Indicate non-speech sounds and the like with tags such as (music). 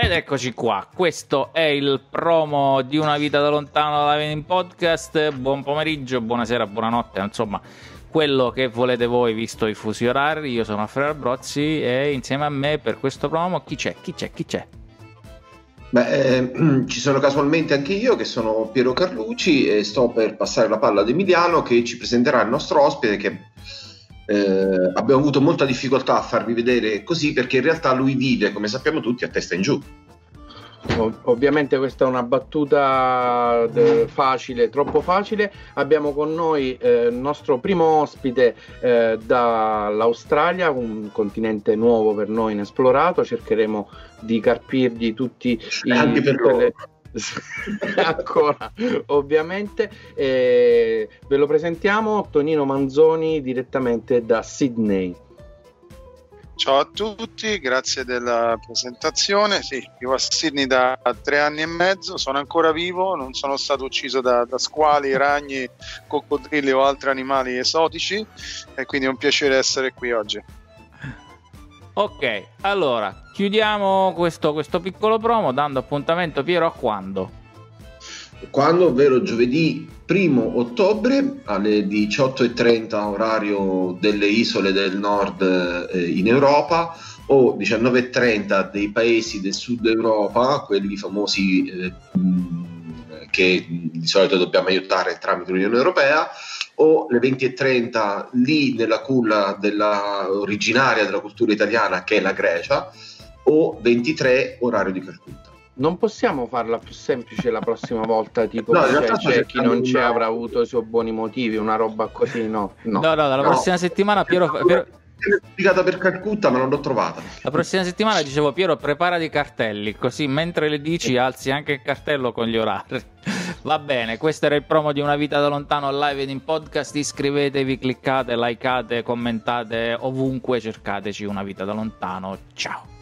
Ed eccoci qua, questo è il promo di Una vita da lontano live in podcast. Buon pomeriggio, buonasera, buonanotte, insomma, quello che volete voi visto i fusi orari. Io sono Alfredo Brozzi e insieme a me per questo promo chi c'è? Chi c'è? Chi c'è? Beh, eh, (clears throat) ci sono casualmente anche io che sono Piero Carlucci e sto per passare la palla ad Emiliano che ci presenterà il nostro ospite che eh, abbiamo avuto molta difficoltà a farvi vedere così perché in realtà lui vive, come sappiamo tutti, a testa in giù. Ovviamente questa è una battuta de- facile, troppo facile. Abbiamo con noi eh, il nostro primo ospite eh, dall'Australia, un continente nuovo per noi inesplorato. Cercheremo di carpirgli tutti i... Anche per loro. (laughs) ancora ovviamente eh, ve lo presentiamo Tonino Manzoni direttamente da Sydney Ciao a tutti, grazie della presentazione. Sì, vivo a Sydney da tre anni e mezzo, sono ancora vivo, non sono stato ucciso da, da squali, ragni, coccodrilli o altri animali esotici e quindi è un piacere essere qui oggi. Ok, allora chiudiamo questo, questo piccolo promo dando appuntamento Piero a quando? Quando, ovvero giovedì 1 ottobre alle 18.30 orario delle isole del nord eh, in Europa o 19.30 dei paesi del sud Europa, quelli famosi eh, che di solito dobbiamo aiutare tramite l'Unione Europea, o le 20.30 lì nella culla della, originaria della cultura italiana che è la Grecia, o 23 orario di Calcutta. Non possiamo farla più semplice la prossima volta, tipo (laughs) no, c'è, c'è chi non ci avrà avuto i suoi buoni motivi, una roba così, no. No, no, no la prossima settimana Piero... Piero spiegata per Calcutta, ma non l'ho trovata. La prossima settimana dicevo Piero, prepara i cartelli, così mentre le dici alzi anche il cartello con gli orari. Va bene, questo era il promo di Una vita da lontano live ed in podcast. Iscrivetevi, cliccate, likeate, commentate ovunque, cercateci Una vita da lontano. Ciao.